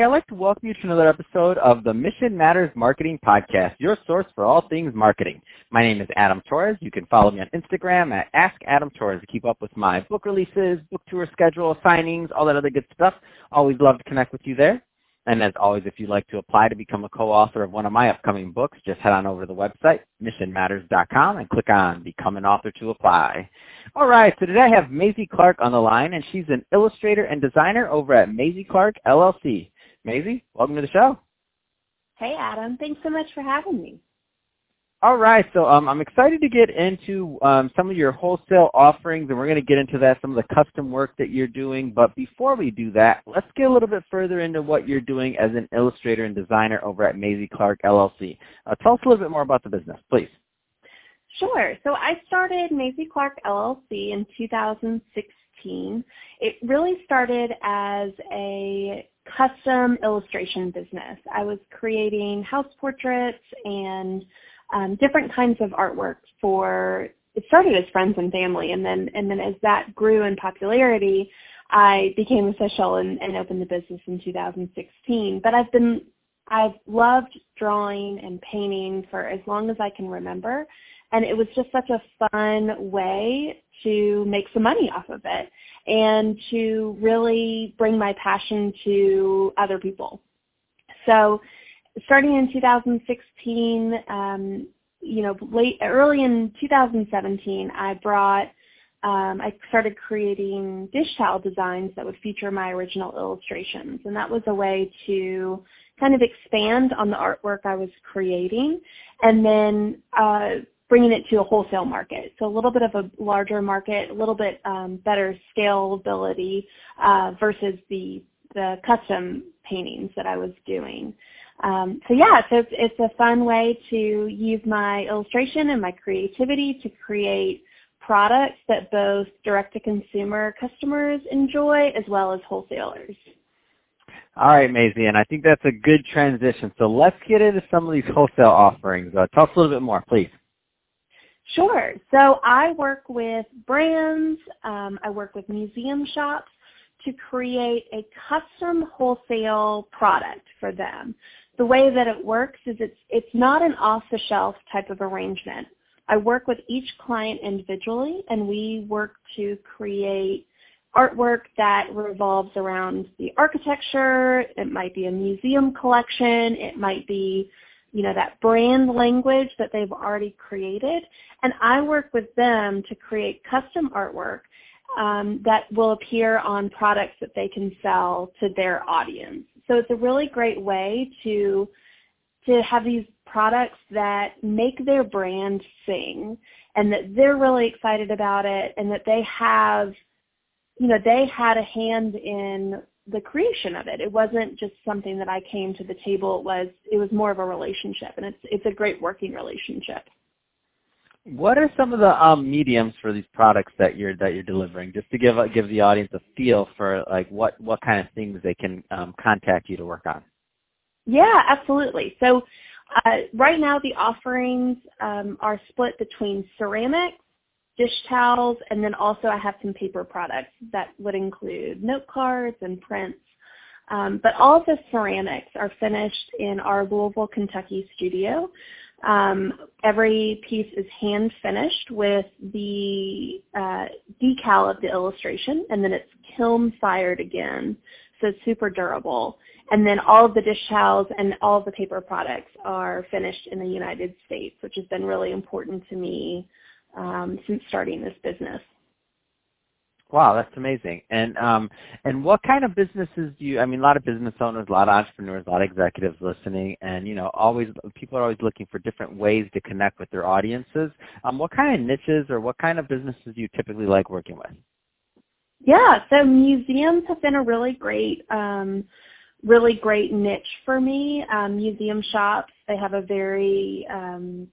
Hey, I'd like to welcome you to another episode of the Mission Matters Marketing Podcast, your source for all things marketing. My name is Adam Torres. You can follow me on Instagram at Ask Adam Torres to keep up with my book releases, book tour schedule, signings, all that other good stuff. Always love to connect with you there. And as always, if you'd like to apply to become a co-author of one of my upcoming books, just head on over to the website, missionmatters.com, and click on Become an Author to apply. All right, so today I have Maizie Clarke on the line, and she's an illustrator and designer over at Maizie Clarke LLC. Maizie, welcome to the show. Hey, Adam. Thanks so much for having me. All right, so um, I'm excited to get into um, some of your wholesale offerings, and we're going to get into that, some of the custom work that you're doing. But before we do that, let's get a little bit further into what you're doing as an illustrator and designer over at Maizie Clarke LLC. Uh, tell us a little bit more about the business, please. Sure. So I started Maizie Clarke LLC in 2016. It really started as a custom illustration business. I was creating house portraits and um, different kinds of artwork for it started as friends and family and then and then as that grew in popularity I became official and, and opened the business in 2016. But I've been I've loved drawing and painting for as long as I can remember. And it was just such a fun way to make some money off of it and to really bring my passion to other people. So starting in 2016, um, you know, late early in 2017, I brought um, I started creating dish towel designs that would feature my original illustrations, and that was a way to kind of expand on the artwork I was creating, and then uh, bringing it to a wholesale market. So a little bit of a larger market, a little bit um, better scalability uh, versus the the custom paintings that I was doing. Um, so yeah, so it's, it's a fun way to use my illustration and my creativity to create products that both direct-to-consumer customers enjoy as well as wholesalers. All right, Maizie, and I think that's a good transition. So let's get into some of these wholesale offerings. Uh, tell us a little bit more, please. Sure. So I work with brands, um, I work with museum shops to create a custom wholesale product for them. The way that it works is it's, it's not an off-the-shelf type of arrangement. I work with each client individually and we work to create artwork that revolves around the architecture. It might be a museum collection. It might be you know, that brand language that they've already created. And I work with them to create custom artwork um, that will appear on products that they can sell to their audience. So it's a really great way to to have these products that make their brand sing and that they're really excited about it and that they have you know they had a hand in the creation of it. It wasn't just something that I came to the table. It was it was more of a relationship, and it's it's a great working relationship. What are some of the um, mediums for these products that you're that you're delivering? Just to give give the audience a feel for like what what kind of things they can um, contact you to work on. Yeah, absolutely. So uh, right now the offerings um, are split between ceramics, dish towels, and then also I have some paper products that would include note cards and prints. Um, but all of the ceramics are finished in our Louisville, Kentucky studio. Um, every piece is hand finished with the uh, decal of the illustration, and then it's kiln fired again, so it's super durable. And then all of the dish towels and all of the paper products are finished in the United States, which has been really important to me um, since starting this business. Wow, that's amazing. And um, and what kind of businesses do you? I mean, a lot of business owners, a lot of entrepreneurs, a lot of executives listening, and you know, always people are always looking for different ways to connect with their audiences. Um, what kind of niches or what kind of businesses do you typically like working with? Yeah, so museums have been a really great, um, really great niche for me. Um, museum shops, they have a very um,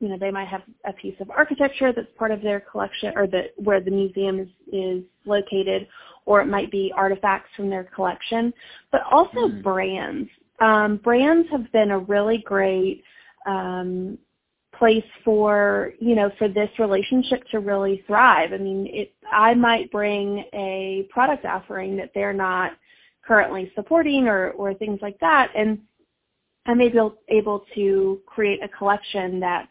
you know, they might have a piece of architecture that's part of their collection or the, where the museum is, is located, or it might be artifacts from their collection, but also mm. brands. Um, brands have been a really great um, place for, you know, for this relationship to really thrive. I mean, it, I might bring a product offering that they're not currently supporting or, or things like that. And I'm able, able to create a collection that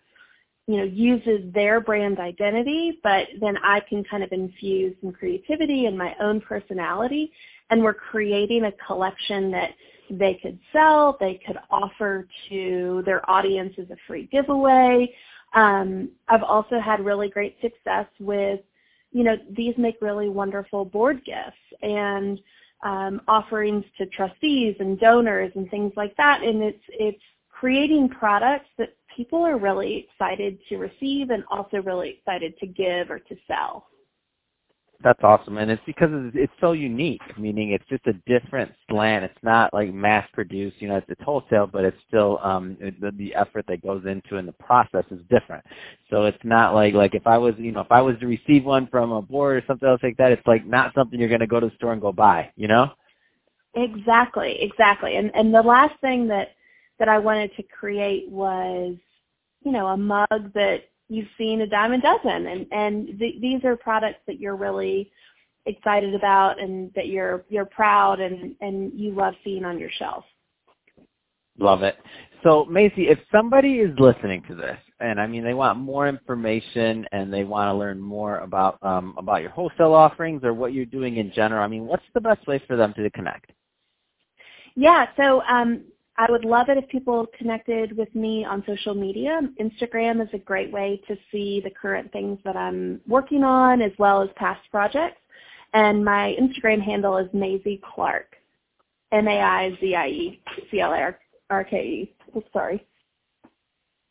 you know, uses their brand identity, but then I can kind of infuse some creativity and my own personality. And we're creating a collection that they could sell, they could offer to their audience as a free giveaway. Um, I've also had really great success with, you know, these make really wonderful board gifts and um, offerings to trustees and donors and things like that. And it's it's creating products that people are really excited to receive and also really excited to give or to sell. That's awesome, and it's because it's so unique. Meaning, it's just a different slant. It's not like mass produced. You know, it's, it's wholesale, but it's still um, the, the effort that goes into and the process is different. So it's not like like if I was you know if I was to receive one from a board or something else like that, it's like not something you're going to go to the store and go buy. You know. Exactly, exactly. And and the last thing that that I wanted to create was, you know, a mug that you've seen a dime a dozen, and and th- these are products that you're really excited about and that you're you're proud and and you love seeing on your shelf. Love it. So Maizie, if somebody is listening to this, and I mean they want more information and they want to learn more about um, about your wholesale offerings or what you're doing in general, I mean, what's the best way for them to connect? Yeah, so um, I would love it if people connected with me on social media. Instagram is a great way to see the current things that I'm working on as well as past projects. And my Instagram handle is Maizie Clarke, M-A-I-Z-I-E-C-L-A-R-K-E. Sorry.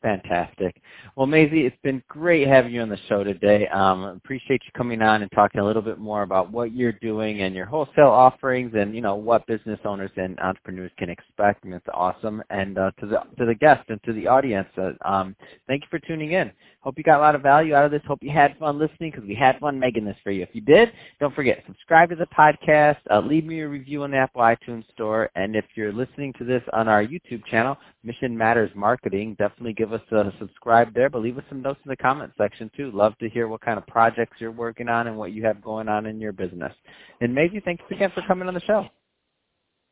Fantastic. Well, Maizie, it's been great having you on the show today. Um, appreciate you coming on and talking a little bit more about what you're doing and your wholesale offerings, and you know what business owners and entrepreneurs can expect. And it's awesome. And uh, to the to the guests and to the audience, uh, um, thank you for tuning in. Hope you got a lot of value out of this. Hope you had fun listening because we had fun making this for you. If you did, don't forget subscribe to the podcast. Uh, leave me a review on the Apple iTunes Store, and if you're listening to this on our YouTube channel, Mission Matters Marketing, definitely give us a subscribe there. But leave us some notes in the comment section too. Love to hear what kind of projects you're working on and what you have going on in your business. And Maizie, thanks again for coming on the show.